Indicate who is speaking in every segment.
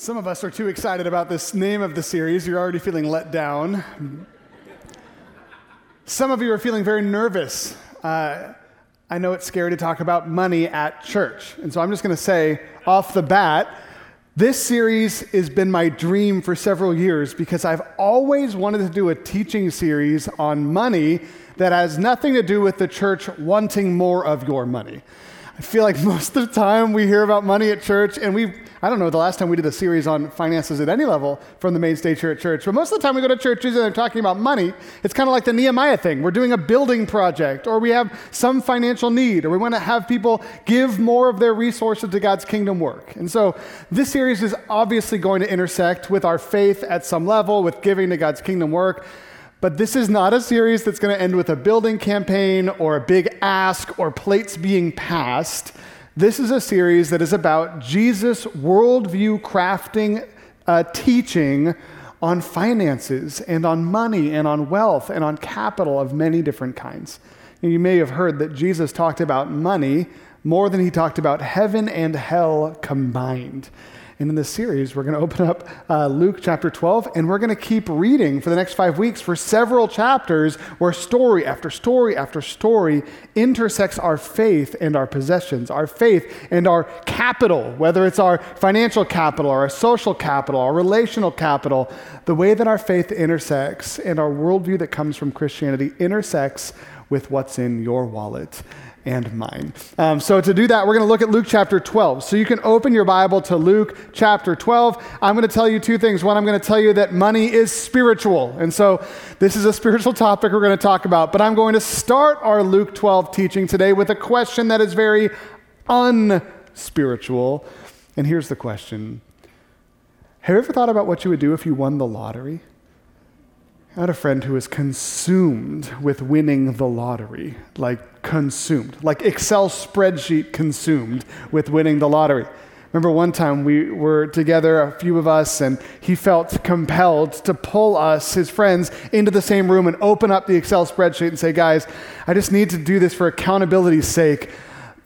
Speaker 1: Some of us are too excited about this name of the series. You're already feeling let down. Some of you are feeling very nervous. Uh, I know it's scary to talk about money at church. And so I'm just going to say off the bat this series has been my dream for several years because I've always wanted to do a teaching series on money that has nothing to do with the church wanting more of your money. I feel like most of the time we hear about money at church, and we I don't know the last time we did a series on finances at any level from the main stage here at church, but most of the time we go to churches and they're talking about money. It's kind of like the Nehemiah thing. We're doing a building project, or we have some financial need, or we want to have people give more of their resources to God's kingdom work. And so this series is obviously going to intersect with our faith at some level, with giving to God's kingdom work. But this is not a series that's going to end with a building campaign or a big ask or plates being passed. This is a series that is about Jesus' worldview crafting uh, teaching on finances and on money and on wealth and on capital of many different kinds. You may have heard that Jesus talked about money more than he talked about heaven and hell combined. And in this series, we're going to open up uh, Luke chapter 12, and we're going to keep reading for the next five weeks for several chapters where story after story after story intersects our faith and our possessions, our faith and our capital, whether it's our financial capital, our social capital, our relational capital. The way that our faith intersects and our worldview that comes from Christianity intersects with what's in your wallet and mine. Um, so, to do that, we're going to look at Luke chapter 12. So, you can open your Bible to Luke chapter 12. I'm going to tell you two things. One, I'm going to tell you that money is spiritual. And so, this is a spiritual topic we're going to talk about. But I'm going to start our Luke 12 teaching today with a question that is very unspiritual. And here's the question Have you ever thought about what you would do if you won the lottery? I had a friend who was consumed with winning the lottery, like consumed, like Excel spreadsheet consumed with winning the lottery. Remember one time we were together, a few of us, and he felt compelled to pull us, his friends, into the same room and open up the Excel spreadsheet and say, Guys, I just need to do this for accountability's sake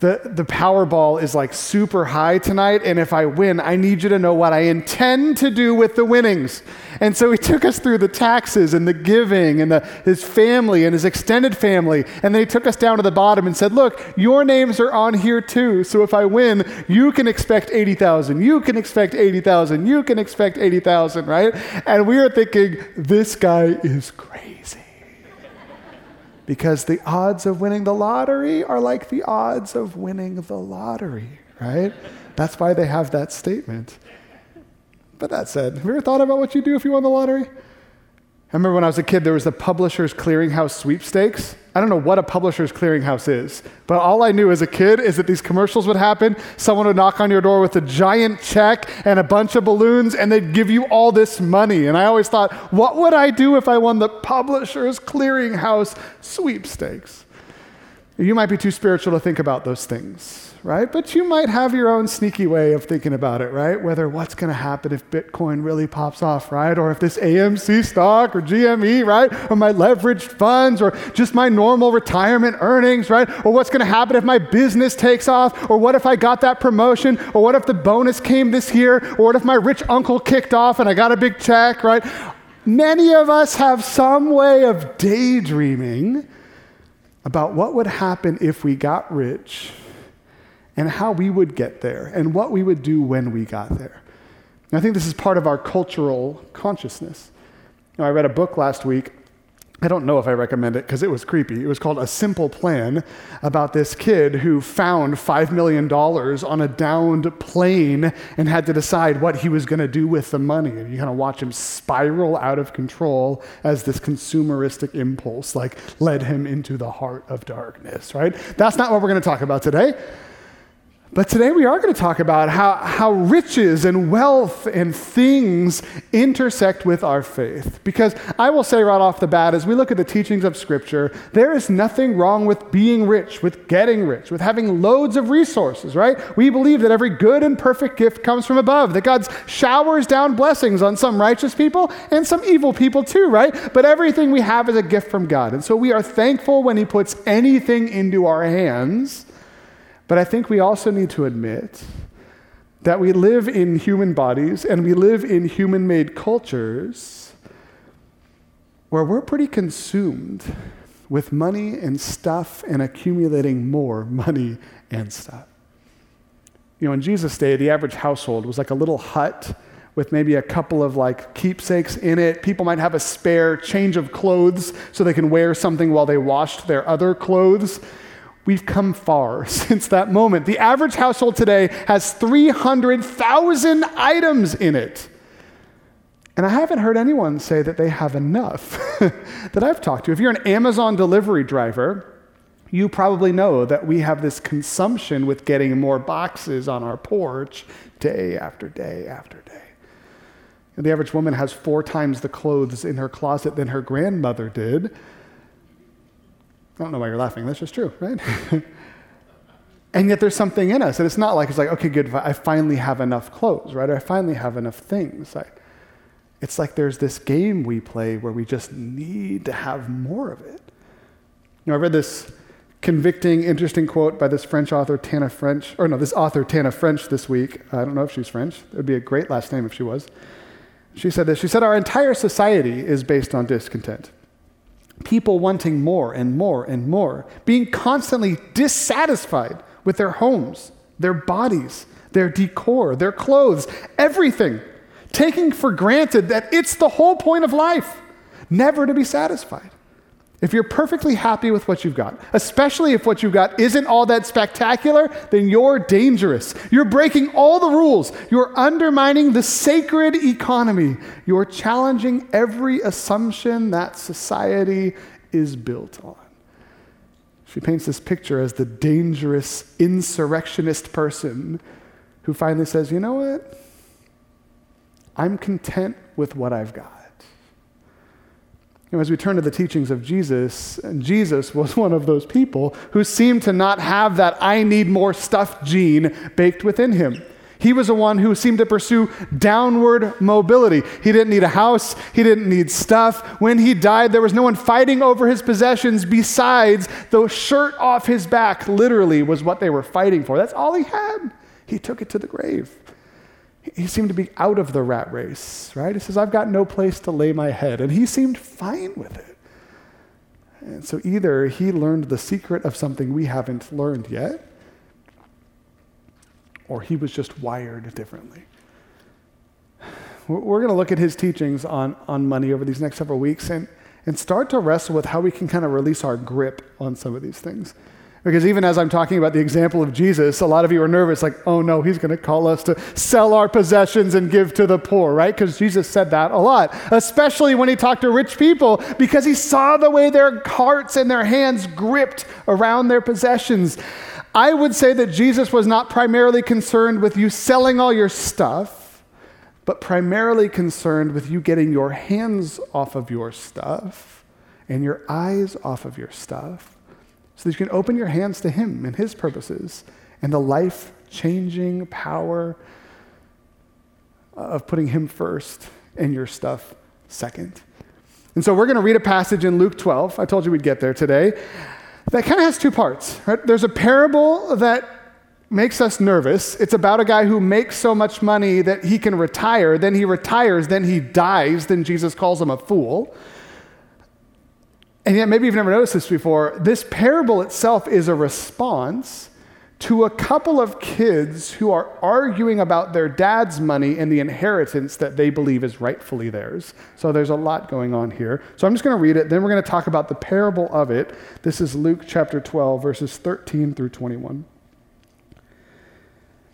Speaker 1: the, the Powerball is like super high tonight, and if I win, I need you to know what I intend to do with the winnings. And so he took us through the taxes and the giving and the, his family and his extended family. And then he took us down to the bottom and said, Look, your names are on here too. So if I win, you can expect 80,000. You can expect 80,000. You can expect 80,000, right? And we are thinking, This guy is crazy because the odds of winning the lottery are like the odds of winning the lottery, right? That's why they have that statement. But that said, have you ever thought about what you'd do if you won the lottery? I remember when I was a kid, there was the Publishers Clearinghouse sweepstakes. I don't know what a Publishers Clearinghouse is, but all I knew as a kid is that these commercials would happen. Someone would knock on your door with a giant check and a bunch of balloons, and they'd give you all this money. And I always thought, what would I do if I won the Publishers Clearinghouse sweepstakes? You might be too spiritual to think about those things right? But you might have your own sneaky way of thinking about it, right? Whether what's going to happen if Bitcoin really pops off, right? Or if this AMC stock or GME, right? Or my leveraged funds or just my normal retirement earnings, right? Or what's going to happen if my business takes off? Or what if I got that promotion? Or what if the bonus came this year? Or what if my rich uncle kicked off and I got a big check, right? Many of us have some way of daydreaming about what would happen if we got rich and how we would get there and what we would do when we got there. And I think this is part of our cultural consciousness. I read a book last week. I don't know if I recommend it because it was creepy. It was called A Simple Plan about this kid who found $5 million on a downed plane and had to decide what he was going to do with the money. And you kind of watch him spiral out of control as this consumeristic impulse like led him into the heart of darkness, right? That's not what we're going to talk about today. But today we are going to talk about how, how riches and wealth and things intersect with our faith. Because I will say right off the bat, as we look at the teachings of Scripture, there is nothing wrong with being rich, with getting rich, with having loads of resources, right? We believe that every good and perfect gift comes from above, that God showers down blessings on some righteous people and some evil people too, right? But everything we have is a gift from God. And so we are thankful when He puts anything into our hands. But I think we also need to admit that we live in human bodies and we live in human made cultures where we're pretty consumed with money and stuff and accumulating more money and stuff. You know, in Jesus' day, the average household was like a little hut with maybe a couple of like keepsakes in it. People might have a spare change of clothes so they can wear something while they washed their other clothes. We've come far since that moment. The average household today has 300,000 items in it. And I haven't heard anyone say that they have enough that I've talked to. If you're an Amazon delivery driver, you probably know that we have this consumption with getting more boxes on our porch day after day after day. The average woman has four times the clothes in her closet than her grandmother did. I don't know why you're laughing. That's just true, right? and yet there's something in us. And it's not like it's like, okay, good, I finally have enough clothes, right? I finally have enough things. I, it's like there's this game we play where we just need to have more of it. You know, I read this convicting, interesting quote by this French author, Tana French, or no, this author, Tana French, this week. I don't know if she's French. It would be a great last name if she was. She said this She said, Our entire society is based on discontent. People wanting more and more and more, being constantly dissatisfied with their homes, their bodies, their decor, their clothes, everything, taking for granted that it's the whole point of life, never to be satisfied. If you're perfectly happy with what you've got, especially if what you've got isn't all that spectacular, then you're dangerous. You're breaking all the rules. You're undermining the sacred economy. You're challenging every assumption that society is built on. She paints this picture as the dangerous insurrectionist person who finally says, You know what? I'm content with what I've got know, as we turn to the teachings of Jesus, Jesus was one of those people who seemed to not have that I need more stuff gene baked within him. He was the one who seemed to pursue downward mobility. He didn't need a house, he didn't need stuff. When he died, there was no one fighting over his possessions besides the shirt off his back, literally, was what they were fighting for. That's all he had. He took it to the grave he seemed to be out of the rat race, right? He says, I've got no place to lay my head. And he seemed fine with it. And so either he learned the secret of something we haven't learned yet, or he was just wired differently. We're going to look at his teachings on, on money over these next several weeks and, and start to wrestle with how we can kind of release our grip on some of these things. Because even as I'm talking about the example of Jesus, a lot of you are nervous, like, oh no, he's going to call us to sell our possessions and give to the poor, right? Because Jesus said that a lot, especially when he talked to rich people, because he saw the way their hearts and their hands gripped around their possessions. I would say that Jesus was not primarily concerned with you selling all your stuff, but primarily concerned with you getting your hands off of your stuff and your eyes off of your stuff so that you can open your hands to Him and His purposes and the life changing power of putting Him first and your stuff second. And so we're going to read a passage in Luke 12. I told you we'd get there today. That kind of has two parts. Right? There's a parable that makes us nervous. It's about a guy who makes so much money that he can retire, then he retires, then he dies, then Jesus calls him a fool. And yet, maybe you've never noticed this before. This parable itself is a response to a couple of kids who are arguing about their dad's money and the inheritance that they believe is rightfully theirs. So there's a lot going on here. So I'm just going to read it, then we're going to talk about the parable of it. This is Luke chapter 12, verses 13 through 21.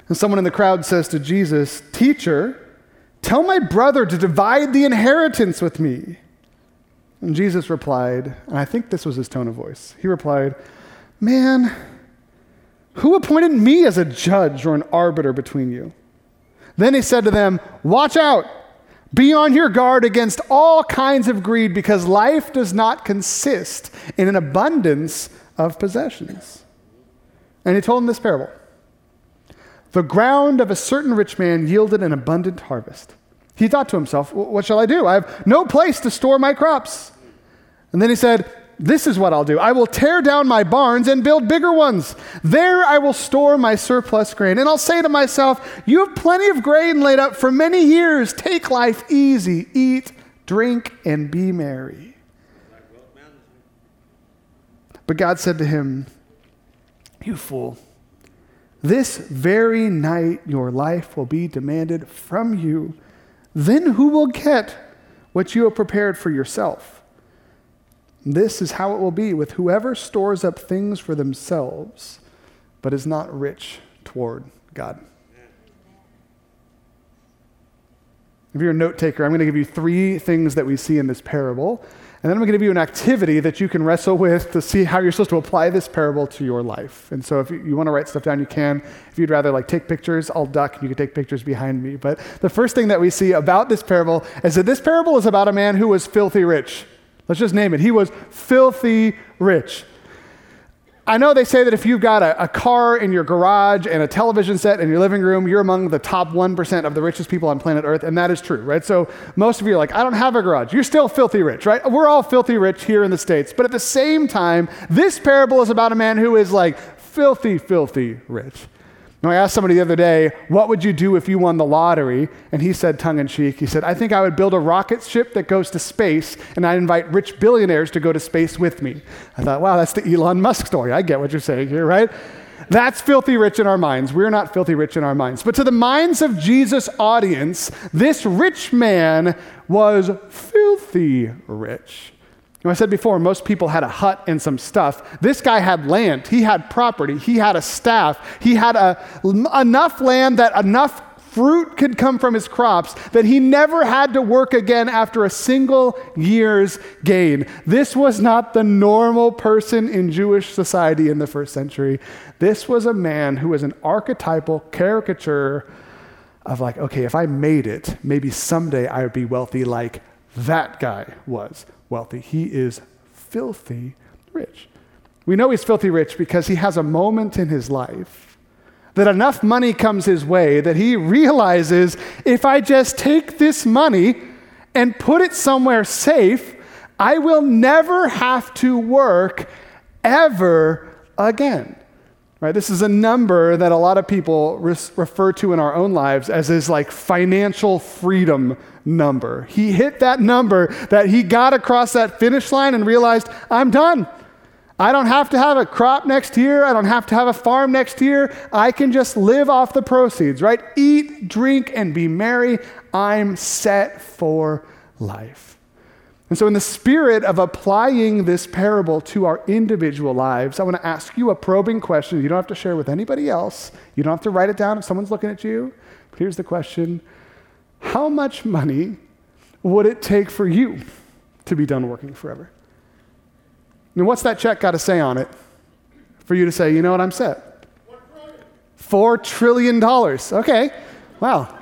Speaker 1: And someone in the crowd says to Jesus, Teacher, tell my brother to divide the inheritance with me. And Jesus replied, and I think this was his tone of voice. He replied, Man, who appointed me as a judge or an arbiter between you? Then he said to them, Watch out! Be on your guard against all kinds of greed because life does not consist in an abundance of possessions. And he told them this parable The ground of a certain rich man yielded an abundant harvest. He thought to himself, What shall I do? I have no place to store my crops. And then he said, This is what I'll do I will tear down my barns and build bigger ones. There I will store my surplus grain. And I'll say to myself, You have plenty of grain laid up for many years. Take life easy, eat, drink, and be merry. But God said to him, You fool. This very night your life will be demanded from you. Then who will get what you have prepared for yourself? This is how it will be with whoever stores up things for themselves, but is not rich toward God. If you're a note taker, I'm going to give you three things that we see in this parable. And then I'm going to give you an activity that you can wrestle with to see how you're supposed to apply this parable to your life. And so if you, want to write stuff down, you can. If you'd rather like take pictures, I'll duck and you can take pictures behind me. But the first thing that we see about this parable is that this parable is about a man who was filthy rich. Let's just name it. He was filthy rich. I know they say that if you've got a, a, car in your garage and a television set in your living room, you're among the top 1% of the richest people on planet Earth, and that is true, right? So most of you are like, I don't have a garage. You're still filthy rich, right? We're all filthy rich here in the States. But at the same time, this parable is about a man who is like filthy, filthy rich. Now, I asked somebody the other day, what would you do if you won the lottery? And he said, tongue in cheek, he said, I think I would build a rocket ship that goes to space, and I'd invite rich billionaires to go to space with me. I thought, wow, that's the Elon Musk story. I get what you're saying here, right? That's filthy rich in our minds. We're not filthy rich in our minds. But to the minds of Jesus' audience, this rich man was filthy rich. I said before, most people had a hut and some stuff. This guy had land, he had property, he had a staff, he had a, enough land that enough fruit could come from his crops that he never had to work again after a single year's gain. This was not the normal person in Jewish society in the first century. This was a man who was an archetypal caricature of, like, okay, if I made it, maybe someday I would be wealthy like that guy was wealthy. He is filthy rich. We know he's filthy rich because he has a moment in his life that enough money comes his way that he realizes if I just take this money and put it somewhere safe, I will never have to work ever again. Right? This is a number that a lot of people res- refer to in our own lives as his like financial freedom number. He hit that number that he got across that finish line and realized, I'm done. I don't have to have a crop next year. I don't have to have a farm next year. I can just live off the proceeds, right? Eat, drink, and be merry. I'm set for life. And so, in the spirit of applying this parable to our individual lives, I want to ask you a probing question. You don't have to share with anybody else, you don't have to write it down if someone's looking at you. But here's the question How much money would it take for you to be done working forever? And what's that check got to say on it for you to say, you know what, I'm set? Four trillion dollars. Okay. Wow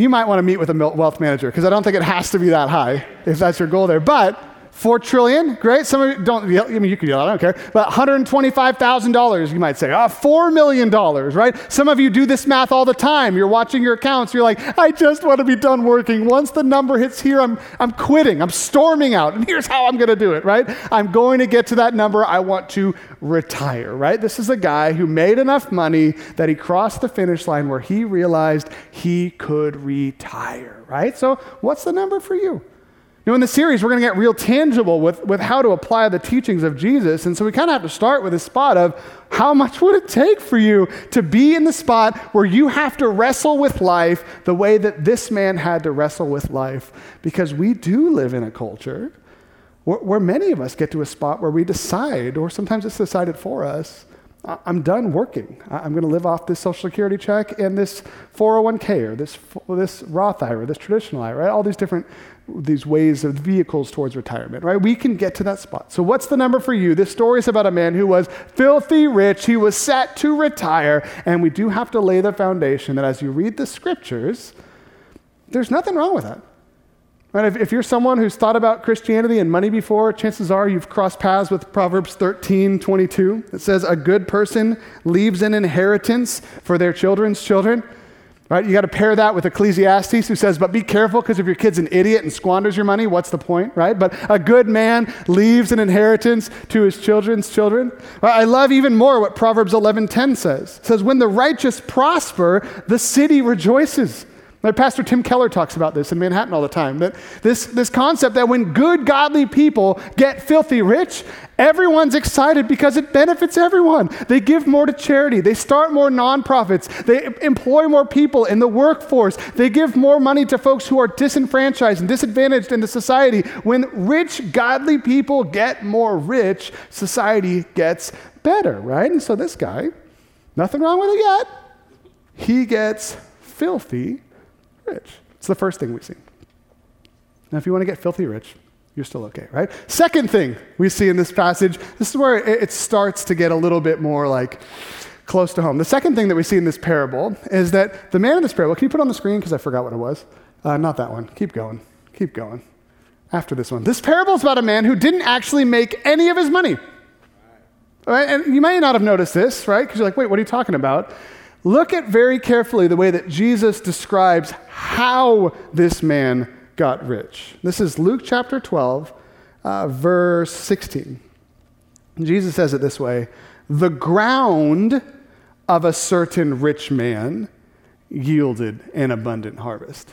Speaker 1: you might want to meet with a wealth manager because I don't think it has to be that high if that's your goal there. But Four trillion, great. Some of you don't I mean, you can yell, I don't care. But $125,000, you might say. Ah, $4 million, right? Some of you do this math all the time. You're watching your accounts. You're like, I just want to be done working. Once the number hits here, I'm, I'm quitting. I'm storming out. And here's how I'm going to do it, right? I'm going to get to that number. I want to retire, right? This is a guy who made enough money that he crossed the finish line where he realized he could retire, right? So, what's the number for you? Know, in the series, we're going to get real tangible with, with how to apply the teachings of Jesus. And so we kind of have to start with a spot of how much would it take for you to be in the spot where you have to wrestle with life the way that this man had to wrestle with life? Because we do live in a culture where, where many of us get to a spot where we decide, or sometimes it's decided for us, I'm done working. I'm going to live off this Social Security check and this 401k or this, this Roth IRA, this traditional IRA. All these different these ways of vehicles towards retirement, right? We can get to that spot. So, what's the number for you? This story is about a man who was filthy rich. He was set to retire. And we do have to lay the foundation that as you read the scriptures, there's nothing wrong with that. Right? If, if, you're someone who's thought about Christianity and money before, chances are you've crossed paths with Proverbs 13 22. It says, A good person leaves an inheritance for their children's children. Right? You got to pair that with Ecclesiastes, who says, But be careful, because if your kid's an idiot and squanders your money, what's the point? Right? But a good man leaves an inheritance to his children's children. I love even more what Proverbs 11:10 says. It says, When the righteous prosper, the city rejoices. Like Pastor Tim Keller talks about this in Manhattan all the time. That this, this concept that when good, godly people get filthy rich, everyone's excited because it benefits everyone. They give more to charity, they start more nonprofits, they employ more people in the workforce, they give more money to folks who are disenfranchised and disadvantaged in the society. When rich, godly people get more rich, society gets better, right? And so this guy, nothing wrong with it yet, he gets filthy rich. It's the first thing we see. Now, if you want to get filthy rich, you're still okay, right? Second thing we see in this passage, this is where it starts to get a little bit more like close to home. The second thing that we see in this parable is that the man in this parable, can you put on the screen because I forgot what it was? Uh, not that one. Keep going. Keep going. After this one. This parable is about a man who didn't actually make any of his money. Right? And you may not have noticed this, right? Because you're like, wait, what are you talking about? Look at very carefully the way that Jesus describes how this man got rich. This is Luke chapter 12, uh, verse 16. Jesus says it this way The ground of a certain rich man yielded an abundant harvest.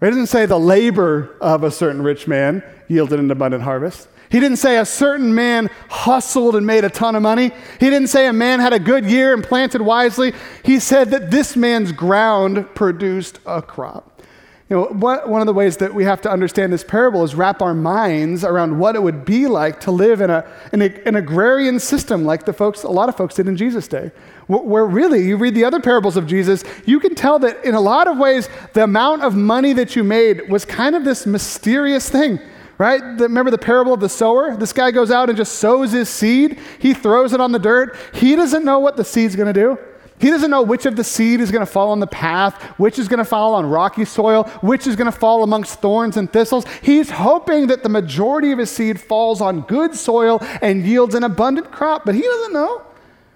Speaker 1: It doesn't say the labor of a certain rich man yielded an abundant harvest. He didn't say a certain man hustled and made a ton of money. He didn't say a man had a good year and planted wisely. He said that this man's ground produced a crop. You know, what, one of the ways that we have to understand this parable is wrap our minds around what it would be like to live in, a, in a, an agrarian system like the folks, a lot of folks did in Jesus' day. Where, where really, you read the other parables of Jesus, you can tell that in a lot of ways, the amount of money that you made was kind of this mysterious thing right? Remember the parable of the sower? This guy goes out and just sows his seed. He throws it on the dirt. He doesn't know what the seed's going to do. He doesn't know which of the seed is going to fall on the path, which is going to fall on rocky soil, which is going to fall amongst thorns and thistles. He's hoping that the majority of his seed falls on good soil and yields an abundant crop, but he doesn't know.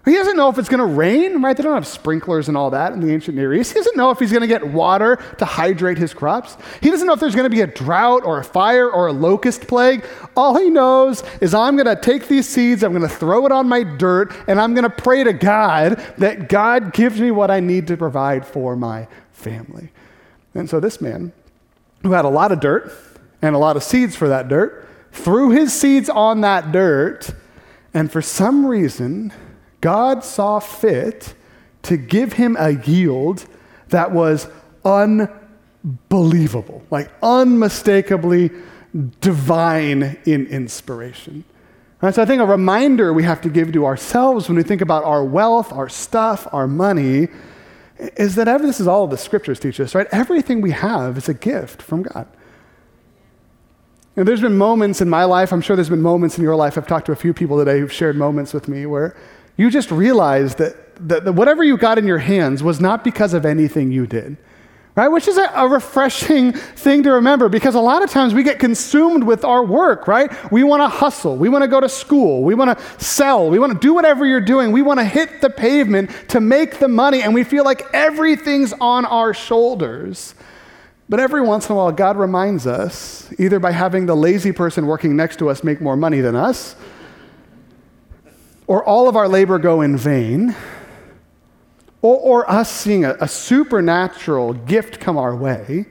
Speaker 1: He doesn't know if it's going to rain, right? They don't have sprinklers and all that in the ancient Near East. He doesn't know if he's going to get water to hydrate his crops. He doesn't know if there's going to be a drought or a fire or a locust plague. All he knows is I'm going to take these seeds, I'm going to throw it on my dirt, and I'm going to pray to God that God gives me what I need to provide for my family. And so this man, who had a lot of dirt and a lot of seeds for that dirt, threw his seeds on that dirt, and for some reason, God saw fit to give him a yield that was unbelievable, like unmistakably divine in inspiration. Right, so I think a reminder we have to give to ourselves when we think about our wealth, our stuff, our money, is that every, this is all the scriptures teach us, right? Everything we have is a gift from God. And there's been moments in my life, I'm sure there's been moments in your life, I've talked to a few people today who've shared moments with me where you just realize that, that, that whatever you got in your hands was not because of anything you did right? Which is a, a, refreshing thing to remember because a lot of times we get consumed with our work, right? We want to hustle, we want to go to school, we want to sell, we want to do whatever you're doing, we want to hit the pavement to make the money, and we feel like everything's on our shoulders. But every once in a while, God reminds us, either by having the lazy person working next to us make more money than us, or all of our labor go in vain, or, or us seeing a, a supernatural gift come our way,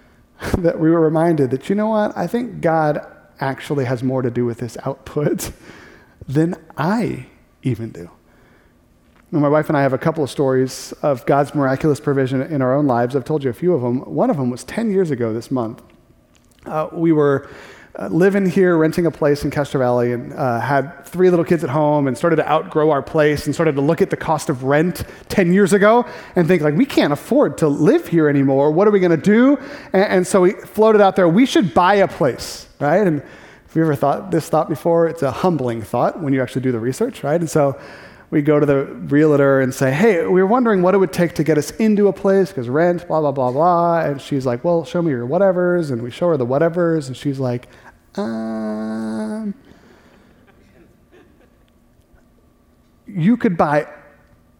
Speaker 1: that we were reminded that, you know what, I think God actually has more to do with this output than I even do. my wife and I have a couple of stories of God's miraculous provision in our own lives. I've told you a few of them. One of them was 10 years ago this month. Uh, we were uh, living here, renting a place in Castro Valley, and uh, had three little kids at home, and started to outgrow our place, and started to look at the cost of rent 10 years ago, and think like, we can't afford to live here anymore. What are we going to do? And, and, so we floated out there. We should buy a place, right? And if you ever thought this thought before, it's a humbling thought when you actually do the research, right? And so we go to the realtor and say, hey, we were wondering what it would take to get us into a place because rent, blah, blah, blah, blah. And she's like, well, show me your whatevers. And we show her the whatevers. And she's like, um, you could buy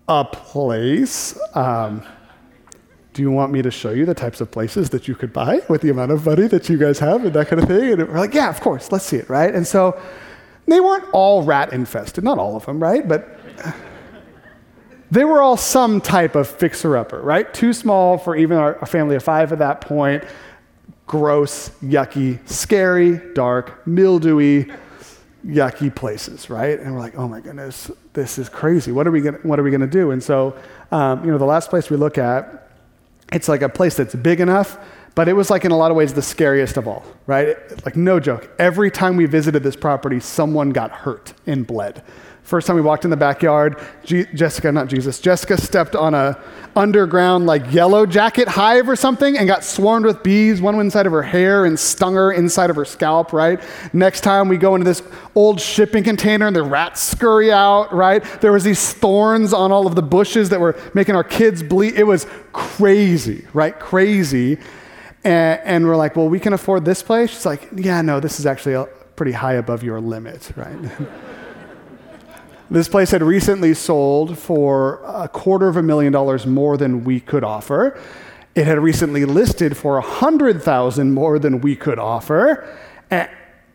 Speaker 1: a place. Um, do you want me to show you the types of places that you could buy with the amount of money that you guys have and that kind of thing? And we're like, yeah, of course, let's see it, right? And so they weren't all rat infested, not all of them, right? But they were all some type of fixer upper, right? Too small for even our, a family of five at that point. Gross, yucky, scary, dark, mildewy, yucky places, right? And we're like, oh my goodness, this is crazy. What are we gonna, what are we to do? And so, um, you know, the last place we look at, it's like a place that's big enough, but it was like in a lot of ways the scariest of all, right? Like no joke. Every time we visited this property, someone got hurt and bled. First time we walked in the backyard, Jessica, not Jesus, Jessica stepped on a underground like yellow jacket hive or something and got swarmed with bees, one inside of her hair and stung her inside of her scalp, right? Next time we go into this old shipping container and the rats scurry out, right? There was these thorns on all of the bushes that were making our kids bleed. It was crazy, right? Crazy. And, and we're like, well, we can afford this place. She's like, yeah, no, this is actually pretty high above your limit, right? This place had recently sold for a quarter of a million dollars more than we could offer. It had recently listed for a hundred thousand more than we could offer.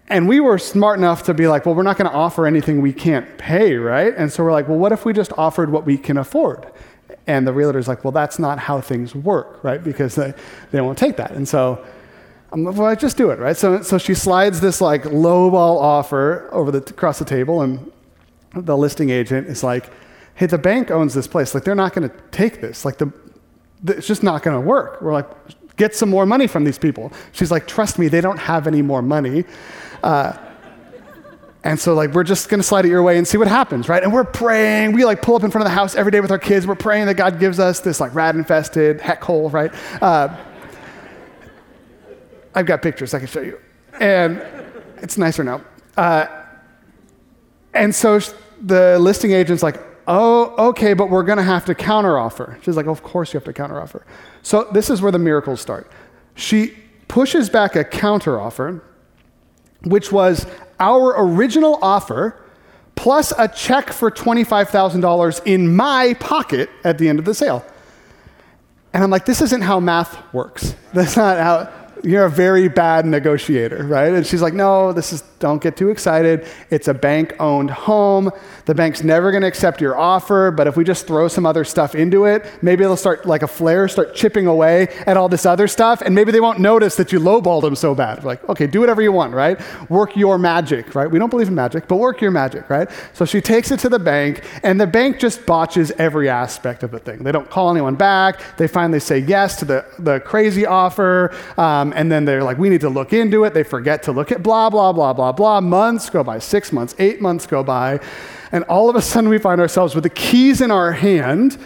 Speaker 1: And we were smart enough to be like, well, we're not going to offer anything we can't pay, right? And so we're like, well, what if we just offered what we can afford? And the realtor's like, well, that's not how things work, right? Because they, they won't take that. And so I'm like, well, just do it, right? So, so she slides this like lowball offer over the, across the table, and the listing agent is like, hey, the bank owns this place. Like, they're not going to take this. Like, the, the it's just not going to work. We're like, get some more money from these people. She's like, trust me, they don't have any more money. Uh, and so, like, we're just going to slide it your way and see what happens, right? And we're praying. We, like, pull up in front of the house every day with our kids. We're praying that God gives us this, like, rat infested heck hole, right? Uh, I've got pictures I can show you. And it's nicer now. Uh, and so the listing agent's like, oh, okay, but we're going to have to counteroffer. She's like, of course you have to counteroffer. So this is where the miracles start. She pushes back a counteroffer, which was our original offer plus a check for $25,000 in my pocket at the end of the sale. And I'm like, this isn't how math works. That's not how you're a very bad negotiator, right? And she's like, no, this is, don't get too excited. It's a bank owned home. The bank's never going to accept your offer, but if we just throw some other stuff into it, maybe it'll start, like a flare, start chipping away at all this other stuff, and maybe they won't notice that you lowballed them so bad. Like, okay, do whatever you want, right? Work your magic, right? We don't believe in magic, but work your magic, right? So she takes it to the bank, and the bank just botches every aspect of the thing. They don't call anyone back. They finally say yes to the, the crazy offer. Um, Um, and then they're like, we need to look into it. They forget to look at blah, blah, blah, blah, blah. Months go by, six months, eight months go by. And all of a sudden, we find ourselves with the keys in our hand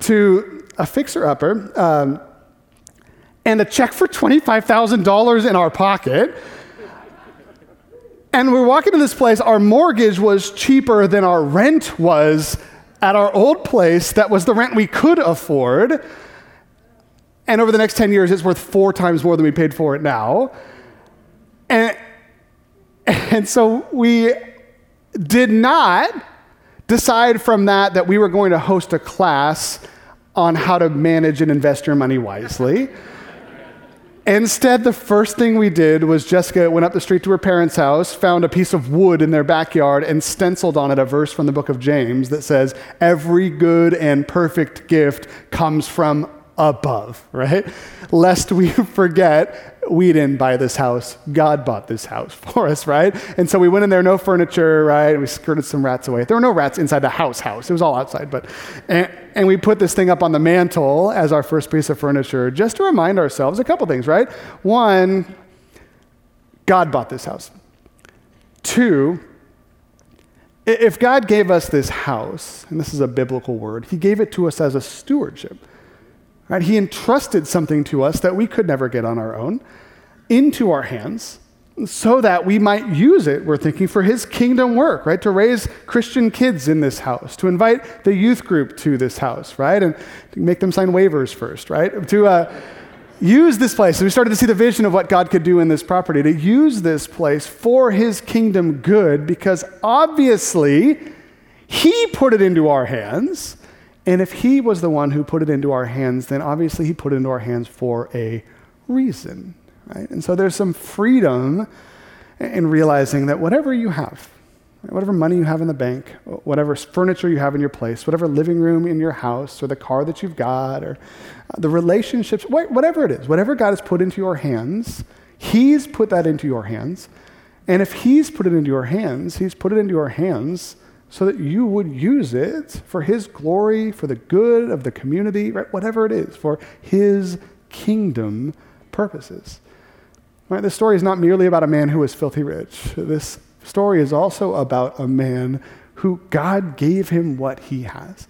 Speaker 1: to a fixer upper um, and a check for $25,000 in our pocket. And we're walking to this place. Our mortgage was cheaper than our rent was at our old place that was the rent we could afford. And over the next 10 years, it's worth four times more than we paid for it now. And, and so we did not decide from that that we were going to host a class on how to manage and invest your money wisely. Instead, the first thing we did was Jessica went up the street to her parents' house, found a piece of wood in their backyard, and stenciled on it a verse from the book of James that says, Every good and perfect gift comes from above, right? Lest we forget, we didn't buy this house. God bought this house for us, right? And so we went in there, no furniture, right? And we skirted some rats away. There were no rats inside the house house. It was all outside, but and, and we put this thing up on the mantle as our first piece of furniture just to remind ourselves a couple things, right? One, God bought this house. Two, if God gave us this house, and this is a biblical word, he gave it to us as a stewardship. Right? He entrusted something to us that we could never get on our own into our hands so that we might use it, we're thinking, for his kingdom work, right? To raise Christian kids in this house, to invite the youth group to this house, right? And to make them sign waivers first, right? To uh, use this place. And we started to see the vision of what God could do in this property, to use this place for his kingdom good, because obviously he put it into our hands And if he was the one who put it into our hands, then obviously he put it into our hands for a reason, right? And so there's some freedom in realizing that whatever you have, whatever money you have in the bank, whatever furniture you have in your place, whatever living room in your house, or the car that you've got, or uh, the relationships, whatever it is, whatever God has put into your hands, He's put that into your hands. And if He's put it into your hands, He's put it into your hands so that you would use it for His glory, for the good of the community, right? whatever it is, for His kingdom purposes. Right? This story is not merely about a man who was filthy rich. This story is also about a man who God gave him what he has.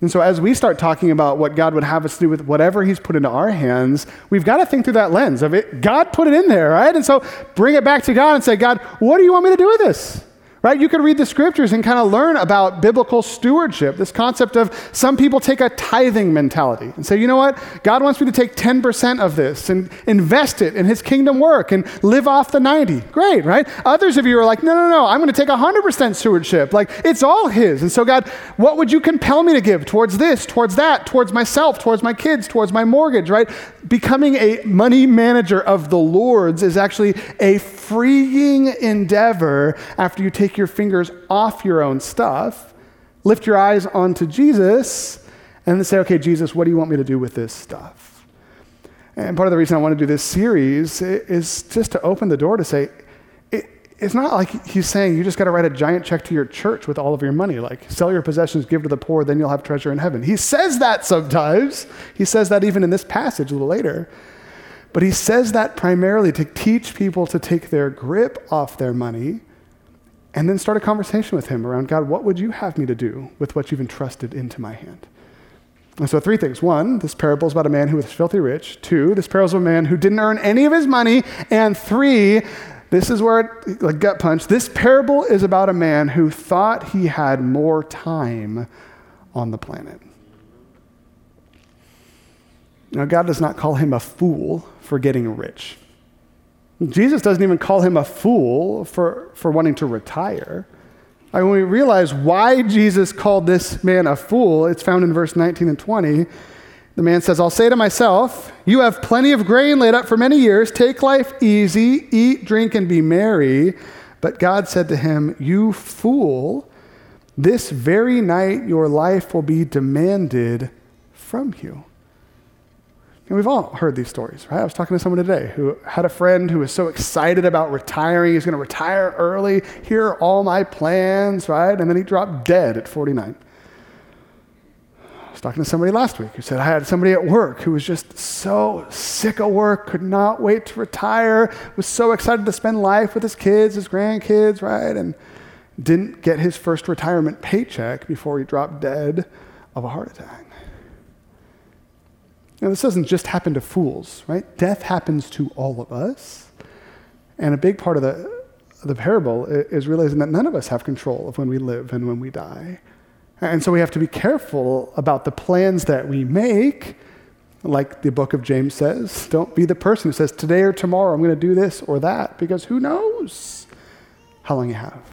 Speaker 1: And so, as we start talking about what God would have us do with whatever He's put into our hands, we've got to think through that lens of it. God put it in there, right? And so, bring it back to God and say, God, what do you want me to do with this? Right? You could read the scriptures and kind of learn about biblical stewardship, this concept of some people take a tithing mentality and say, you know what? God wants me to take 10% of this and invest it in his kingdom work and live off the 90. Great, right? Others of you are like, no, no, no, I'm going to take 100% stewardship. Like, it's all his. And so, God, what would you compel me to give towards this, towards that, towards myself, towards my kids, towards my mortgage, right? Becoming a money manager of the Lord's is actually a freeing endeavor after you take take your fingers off your own stuff, lift your eyes onto Jesus, and then say, okay, Jesus, what do you want me to do with this stuff? And part of the reason I want to do this series is just to open the door to say, it, it's not like he's saying you just got to write a giant check to your church with all of your money, like sell your possessions, give to the poor, then you'll have treasure in heaven. He says that sometimes. He says that even in this passage a little later. But he says that primarily to teach people to take their grip off their money and then start a conversation with him around God, what would you have me to do with what you've entrusted into my hand? And so, three things. One, this parable is about a man who was filthy rich. Two, this parable is of a man who didn't earn any of his money. And three, this is where it, like gut punch, this parable is about a man who thought he had more time on the planet. Now, God does not call him a fool for getting rich. Jesus doesn't even call him a fool for, for wanting to retire. Mean, when we realize why Jesus called this man a fool, it's found in verse 19 and 20. The man says, I'll say to myself, You have plenty of grain laid up for many years. Take life easy, eat, drink, and be merry. But God said to him, You fool, this very night your life will be demanded from you. And we've all heard these stories, right? I was talking to someone today who had a friend who was so excited about retiring. He's going to retire early. Here are all my plans, right? And then he dropped dead at 49. I was talking to somebody last week who said, I had somebody at work who was just so sick of work, could not wait to retire, was so excited to spend life with his kids, his grandkids, right? And didn't get his first retirement paycheck before he dropped dead of a heart attack. Now, this doesn't just happen to fools, right? Death happens to all of us. And a big part of the, the parable is realizing that none of us have control of when we live and when we die. And so we have to be careful about the plans that we make. Like the book of James says, don't be the person who says, today or tomorrow I'm going to do this or that, because who knows how long you have.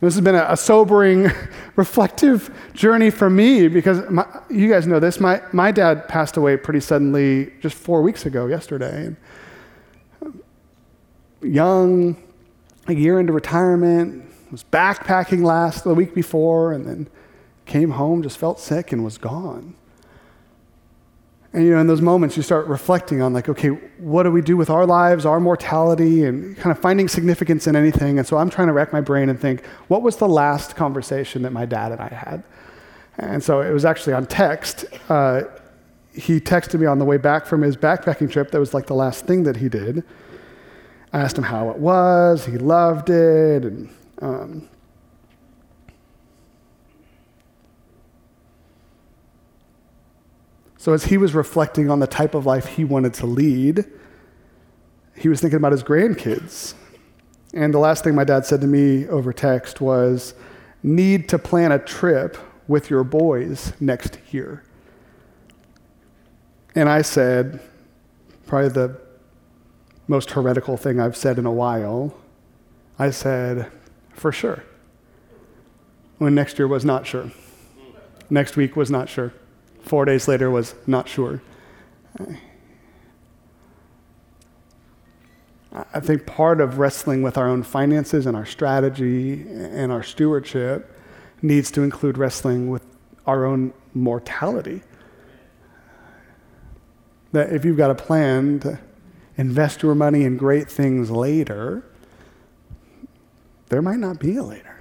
Speaker 1: This has been a, a sobering, reflective journey for me because my, you guys know this. My, my dad passed away pretty suddenly just four weeks ago, yesterday. Um, young, a year into retirement, was backpacking last the week before, and then came home, just felt sick, and was gone. And you know, in those moments, you start reflecting on like, okay, what do we do with our lives, our mortality, and kind of finding significance in anything. And so I'm trying to rack my brain and think, what was the last conversation that my dad and I had? And so it was actually on text. Uh, he texted me on the way back from his backpacking trip. That was like the last thing that he did. I asked him how it was. He loved it, and um, So, as he was reflecting on the type of life he wanted to lead, he was thinking about his grandkids. And the last thing my dad said to me over text was, Need to plan a trip with your boys next year. And I said, probably the most heretical thing I've said in a while. I said, For sure. When next year was not sure. Next week was not sure. Four days later was not sure. I think part of wrestling with our own finances and our strategy and our stewardship needs to include wrestling with our own mortality. That if you've got a plan to invest your money in great things later, there might not be a later.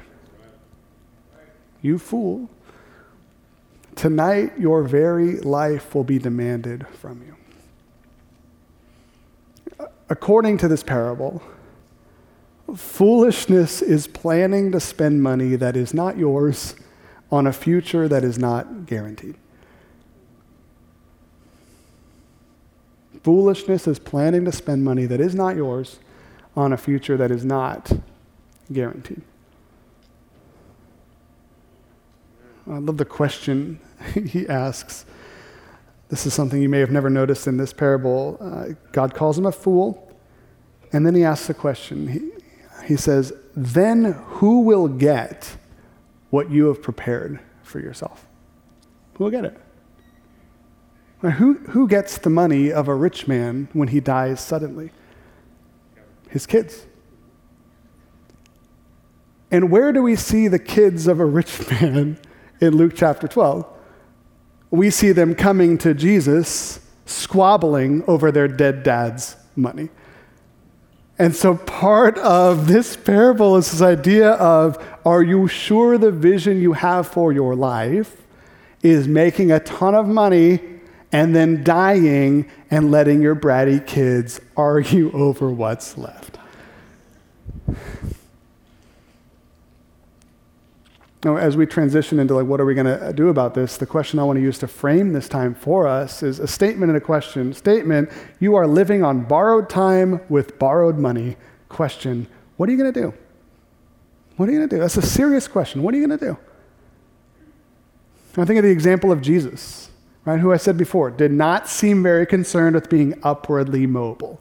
Speaker 1: You fool. Tonight, your very life will be demanded from you. According to this parable, foolishness is planning to spend money that is not yours on a future that is not guaranteed. Foolishness is planning to spend money that is not yours on a future that is not guaranteed. I love the question he asks. This is something you may have never noticed in this parable. Uh, God calls him a fool, and then he asks a question. He, he says, Then who will get what you have prepared for yourself? Who will get it? Now, who, who gets the money of a rich man when he dies suddenly? His kids. And where do we see the kids of a rich man in Luke chapter 12? We see them coming to Jesus, squabbling over their dead dad's money. And so, part of this parable is this idea of are you sure the vision you have for your life is making a ton of money and then dying and letting your bratty kids argue over what's left? Now, as we transition into like what are we going to uh, do about this, the question I want to use to frame this time for us is a statement and a question. Statement: You are living on borrowed time with borrowed money. Question: What are you going to do? What are you going to do? That's a serious question. What are you going to do? I think of the example of Jesus, right? Who I said before did not seem very concerned with being upwardly mobile.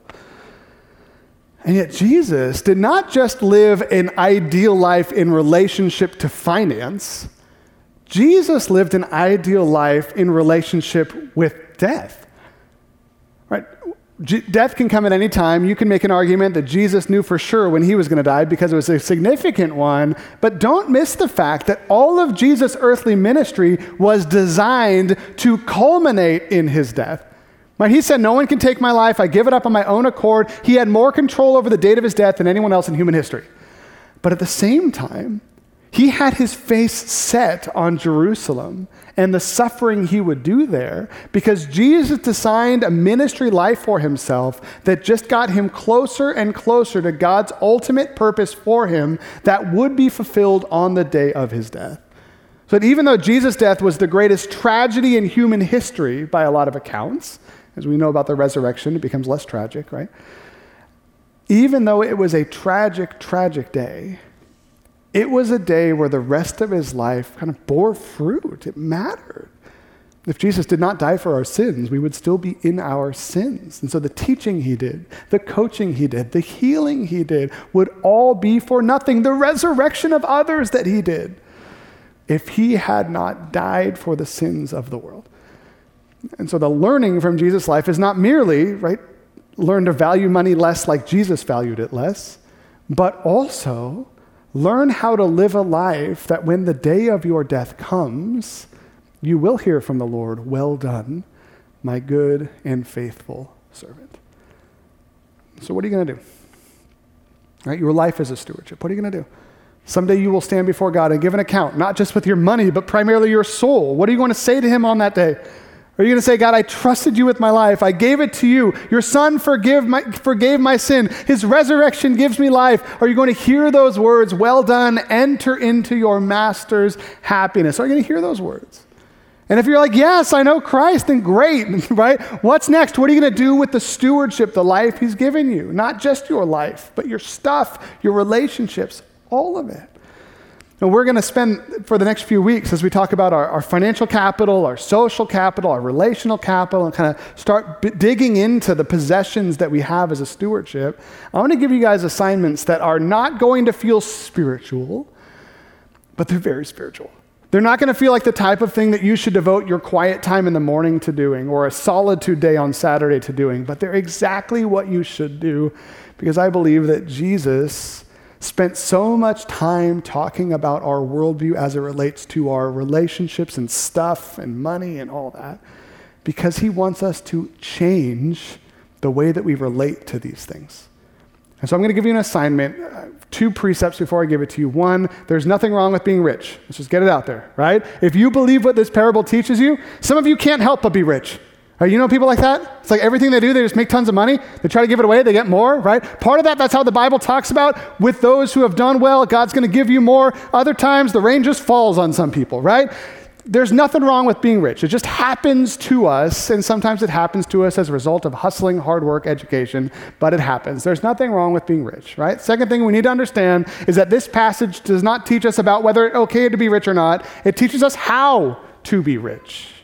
Speaker 1: And yet, Jesus did not just live an ideal life in relationship to finance, Jesus lived an ideal life in relationship with death. Right? death can come at any time. You can make an argument that Jesus knew for sure when he was going to die because it was a significant one. But don't miss the fact that all of Jesus' earthly ministry was designed to culminate in his death. Right? He said, No one can take my life. I give it up on my own accord. He had more control over the date of his death than anyone else in human history. But at the same time, he had his face set on Jerusalem and the suffering he would do there because Jesus designed a ministry life for himself that just got him closer and closer to God's ultimate purpose for him that would be fulfilled on the day of his death. So that even though Jesus' death was the greatest tragedy in human history by a lot of accounts, as we know about the resurrection, it becomes less tragic, right? Even though it was a tragic, tragic day, it was a day where the rest of his life kind of bore fruit. It mattered. If Jesus did not die for our sins, we would still be in our sins. And so the teaching he did, the coaching he did, the healing he did would all be for nothing. The resurrection of others that he did, if he had not died for the sins of the world. And so the learning from Jesus' life is not merely, right, learn to value money less like Jesus valued it less, but also learn how to live a life that when the day of your death comes, you will hear from the Lord, Well done, my good and faithful servant. So, what are you going to do? Right? Your life is a stewardship. What are you going to do? Someday you will stand before God and give an account, not just with your money, but primarily your soul. What are you going to say to Him on that day? Are you going to say, God, I trusted you with my life. I gave it to you. Your son forgive my, forgave my sin. His resurrection gives me life. Are you going to hear those words? Well done. Enter into your master's happiness. Are you going to hear those words? And if you're like, yes, I know Christ, then great, right? What's next? What are you going to do with the stewardship, the life he's given you? Not just your life, but your stuff, your relationships, all of it. And we're going to spend for the next few weeks as we talk about our, our, financial capital, our social capital, our relational capital, and kind of start b- digging into the possessions that we have as a stewardship. I want to give you guys assignments that are not going to feel spiritual, but they're very spiritual. They're not going to feel like the type of thing that you should devote your quiet time in the morning to doing or a solitude day on Saturday to doing, but they're exactly what you should do because I believe that Jesus spent so much time talking about our worldview as it relates to our relationships and stuff and money and all that because he wants us to change the way that we relate to these things. And so I'm going to give you an assignment, uh, two precepts before I give it to you. One, there's nothing wrong with being rich. Let's just get it out there, right? If you believe what this parable teaches you, some of you can't help but be rich. Right, you know people like that? It's like everything they do, they just make tons of money. They try to give it away, they get more, right? Part of that, that's how the Bible talks about with those who have done well, God's going to give you more. Other times, the rain just falls on some people, right? There's nothing wrong with being rich. It just happens to us, and sometimes it happens to us as a result of hustling, hard work, education, but it happens. There's nothing wrong with being rich, right? Second thing we need to understand is that this passage does not teach us about whether it's okay to be rich or not, it teaches us how to be rich.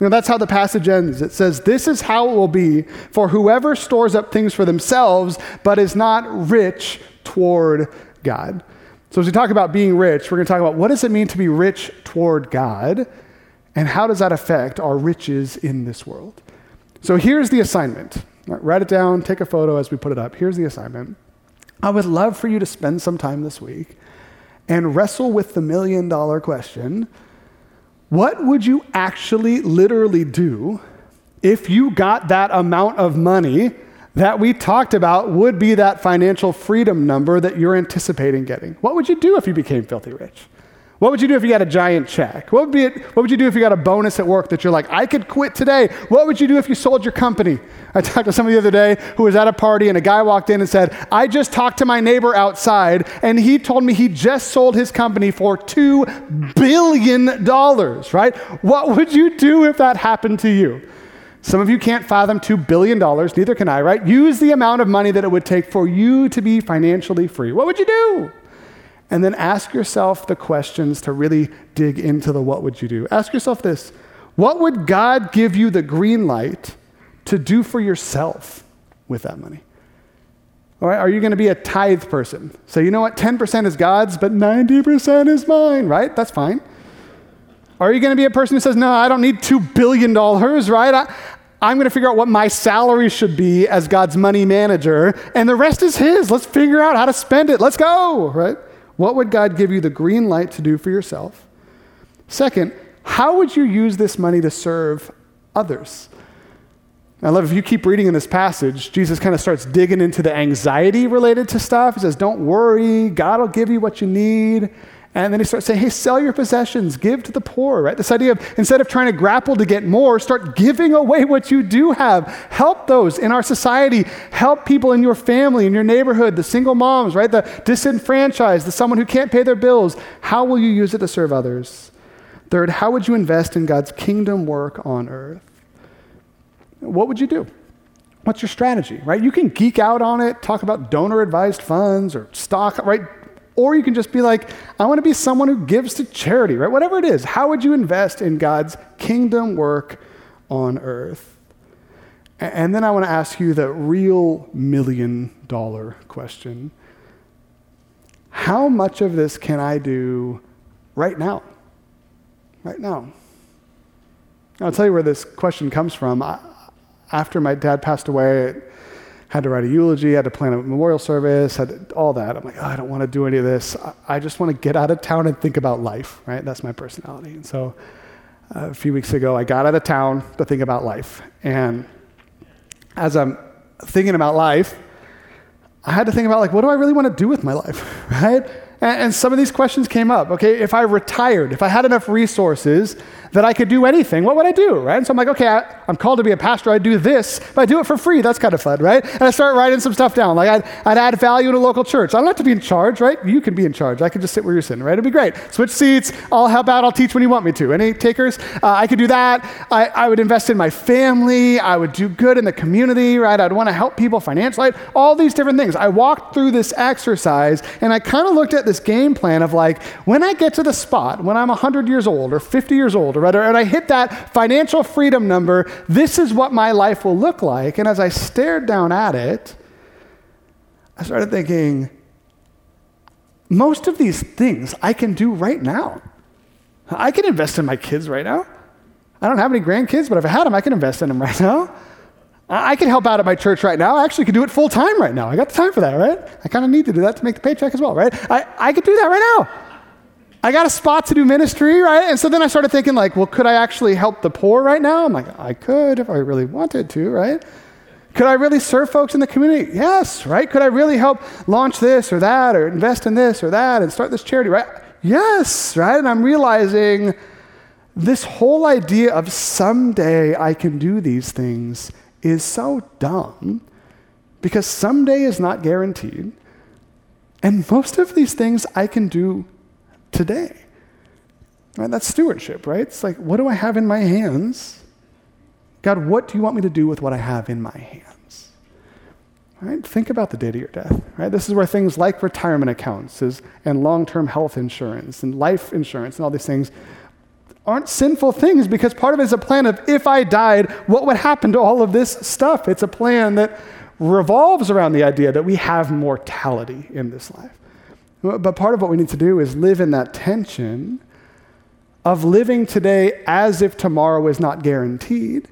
Speaker 1: You know, that's how the passage ends. It says, This is how it will be for whoever stores up things for themselves, but is not rich toward God. So, as we talk about being rich, we're going to talk about what does it mean to be rich toward God, and how does that affect our riches in this world? So, here's the assignment. Right, write it down, take a photo as we put it up. Here's the assignment. I would love for you to spend some time this week and wrestle with the million dollar question what would you actually literally do if you got that amount of money that we talked about would be that financial freedom number that you're anticipating getting. What would you do if you became filthy rich? What would you do if you got a giant check? What would, be, what would you do if you got a bonus at work that you're like, I could quit today? What would you do if you sold your company? I talked to somebody the other day who was at a party and a guy walked in and said, I just talked to my neighbor outside and he told me he just sold his company for $2 billion, right? What would you do if that happened to you? Some of you can't fathom $2 billion, neither can I, right? Use the amount of money that it would take for you to be financially free. What would you do? And then ask yourself the questions to really dig into the what would you do. Ask yourself this What would God give you the green light to do for yourself with that money? All right, are you going to be a tithe person? So, you know what? 10% is God's, but 90% is mine, right? That's fine. Are you going to be a person who says, no, I don't need $2 billion, right? I, I'm going to figure out what my salary should be as God's money manager, and the rest is His. Let's figure out how to spend it. Let's go, right? What would God give you the green light to do for yourself? Second, how would you use this money to serve others? I love if you keep reading in this passage, Jesus kind of starts digging into the anxiety related to stuff. He says, Don't worry, God will give you what you need. And then he starts saying, hey, sell your possessions, give to the poor, right? This idea of instead of trying to grapple to get more, start giving away what you do have. Help those in our society. Help people in your family, in your neighborhood, the single moms, right? The disenfranchised, the someone who can't pay their bills. How will you use it to serve others? Third, how would you invest in God's kingdom work on earth? What would you do? What's your strategy, right? You can geek out on it, talk about donor advised funds or stock, right? Or you can just be like, I want to be someone who gives to charity, right? Whatever it is, how would you invest in God's kingdom work on earth? And then I want to ask you the real million dollar question How much of this can I do right now? Right now. I'll tell you where this question comes from. after my dad passed away, had to write a eulogy, had to plan a memorial service, had to, all that. I'm like, oh, I don't want to do any of this. I, just want to get out of town and think about life, right? That's my personality. And so uh, a few weeks ago, I got out of town to think about life. And as I'm thinking about life, I had to think about like, what do I really want to do with my life, right? And, and some of these questions came up. Okay, if I retired, if I had enough resources, that I could do anything, what would I do, right? And so I'm like, okay, I, am called to be a pastor. I do this, but I do it for free. That's kind of fun, right? And I start writing some stuff down. Like I'd, I'd add value in a local church. I don't have to be in charge, right? You can be in charge. I can just sit where you're sitting, right? It'd be great. Switch seats. I'll help out. I'll teach when you want me to. Any takers? Uh, I could do that. I, I would invest in my family. I would do good in the community, right? I'd want to help people financially. All these different things. I walked through this exercise and I kind of looked at this game plan of like, when I get to the spot, when I'm 100 years old or 50 years old or rather, and I hit that financial freedom number, this is what my life will look like. And as I stared down at it, I started thinking, most of these things I can do right now. I can invest in my kids right now. I don't have any grandkids, but if I had them, I can invest in them right now. I can help out at my church right now. I actually could do it full time right now. I got the time for that, right? I kind of need to do that to make the paycheck as well, right? I, I could do that right now. I got a spot to do ministry, right? And so then I started thinking, like, well, could I actually help the poor right now? I'm like, I could if I really wanted to, right? Could I really serve folks in the community? Yes, right? Could I really help launch this or that or invest in this or that and start this charity, right? Yes, right? And I'm realizing this whole idea of someday I can do these things is so dumb because someday is not guaranteed. And most of these things I can do today. Right? That's stewardship, right? It's like, what do I have in my hands? God, what do you want me to do with what I have in my hands? Right? Think about the day to your death. Right? This is where things like retirement accounts is, and long-term health insurance and life insurance and all these things aren't sinful things because part of it is a plan of if I died, what would happen to all of this stuff? It's a plan that revolves around the idea that we have mortality in this life. But part of what we need to do is live in that tension of living today as if tomorrow is not guaranteed,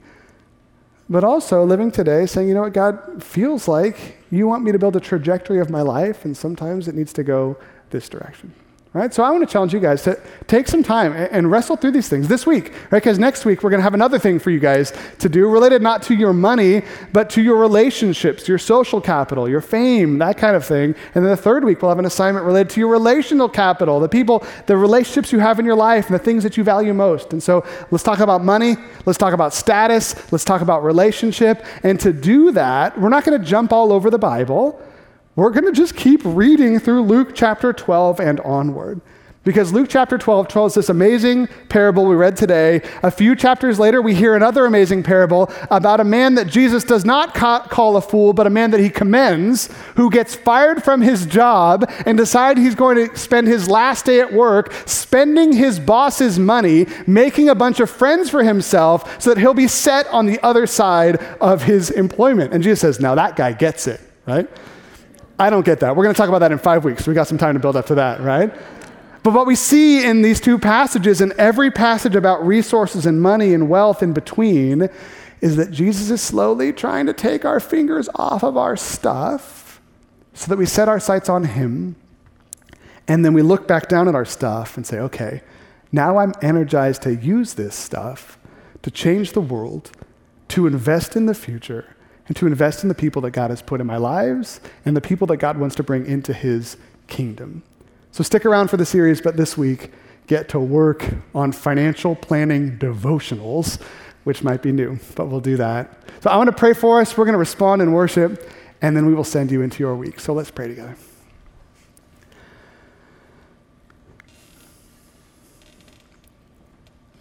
Speaker 1: but also living today saying, you know what, God feels like you want me to build a trajectory of my life, and sometimes it needs to go this direction. Right? So I want to challenge you guys to take some time and wrestle through these things this week, right? Because next week we're going to have another thing for you guys to do related not to your money, but to your relationships, your social capital, your fame, that kind of thing. And then the third week we'll have an assignment related to your relational capital, the people, the relationships you have in your life, and the things that you value most. And so let's talk about money, let's talk about status, let's talk about relationship. And to do that, we're not going to jump all over the Bible we're going to just keep reading through Luke chapter 12 and onward. Because Luke chapter 12 tells this amazing parable we read today. A few chapters later, we hear another amazing parable about a man that Jesus does not ca- call a fool, but a man that he commends, who gets fired from his job and decides he's going to spend his last day at work spending his boss's money, making a bunch of friends for himself so that he'll be set on the other side of his employment. And Jesus says, Now that guy gets it, right? I don't get that. We're going to talk about that in five weeks. We got some time to build up to that, right? But what we see in these two passages, in every passage about resources and money and wealth in between, is that Jesus is slowly trying to take our fingers off of our stuff so that we set our sights on Him. And then we look back down at our stuff and say, okay, now I'm energized to use this stuff to change the world, to invest in the future, and to invest in the people that God has put in my lives and the people that God wants to bring into his kingdom. So stick around for the series, but this week, get to work on financial planning devotionals, which might be new, but we'll do that. So I want to pray for us. We're going to respond in worship, and then we will send you into your week. So let's pray together.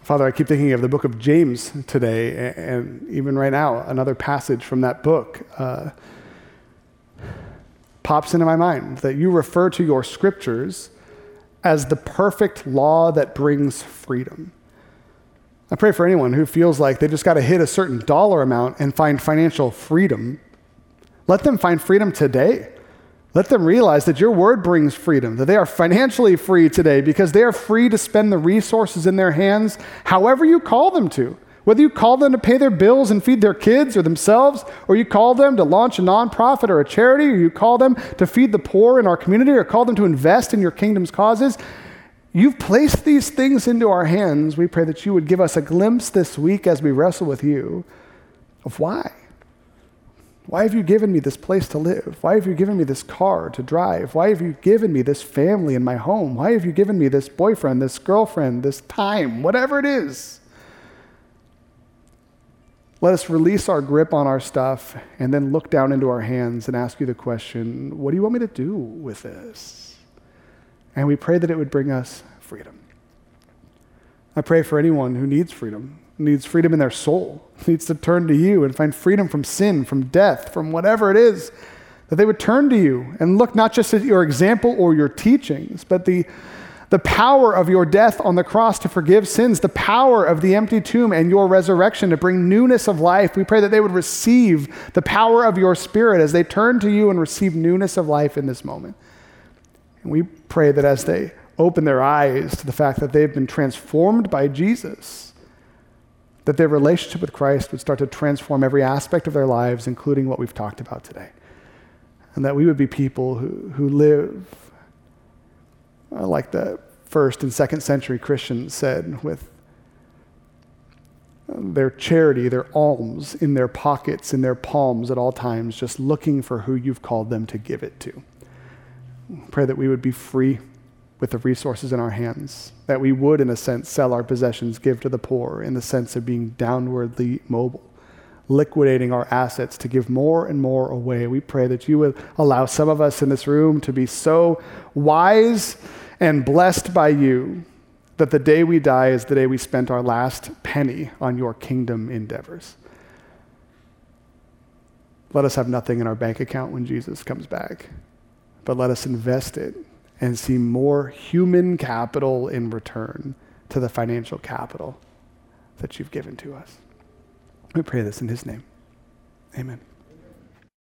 Speaker 1: Father, I keep thinking of the book of James today, and even right now, another passage from that book uh, pops into my mind that you refer to your scriptures as the perfect law that brings freedom. I pray for anyone who feels like they just got to hit a certain dollar amount and find financial freedom. Let them find freedom today. Let them realize that your word brings freedom, that they are financially free today because they are free to spend the resources in their hands however you call them to. Whether you call them to pay their bills and feed their kids or themselves, or you call them to launch a nonprofit or a charity, or you call them to feed the poor in our community, or call them to invest in your kingdom's causes, you've placed these things into our hands. We pray that you would give us a glimpse this week as we wrestle with you of why. Why have you given me this place to live? Why have you given me this car to drive? Why have you given me this family in my home? Why have you given me this boyfriend, this girlfriend, this time, whatever it is? Let us release our grip on our stuff and then look down into our hands and ask you the question what do you want me to do with this? And we pray that it would bring us freedom. I pray for anyone who needs freedom, needs freedom in their soul, needs to turn to you and find freedom from sin, from death, from whatever it is, that they would turn to you and look not just at your example or your teachings, but the, the power of your death on the cross to forgive sins, the power of the empty tomb and your resurrection to bring newness of life. We pray that they would receive the power of your spirit as they turn to you and receive newness of life in this moment. And we pray that as they open their eyes to the fact that they've been transformed by Jesus, that their relationship with Christ would start to transform every aspect of their lives, including what we've talked about today. And that we would be people who, who live uh, like the first and second century Christians said, with their charity, their alms in their pockets, in their palms at all times, just looking for who you've called them to give it to. Pray that we would be free with the resources in our hands, that we would, in a sense, sell our possessions, give to the poor, in the sense of being downwardly mobile, liquidating our assets to give more and more away. We pray that you would allow some of us in this room to be so wise and blessed by you that the day we die is the day we spent our last penny on your kingdom endeavors. Let us have nothing in our bank account when Jesus comes back, but let us invest it and see more human capital in return to the financial capital that you've given to us. We pray this in his name. Amen.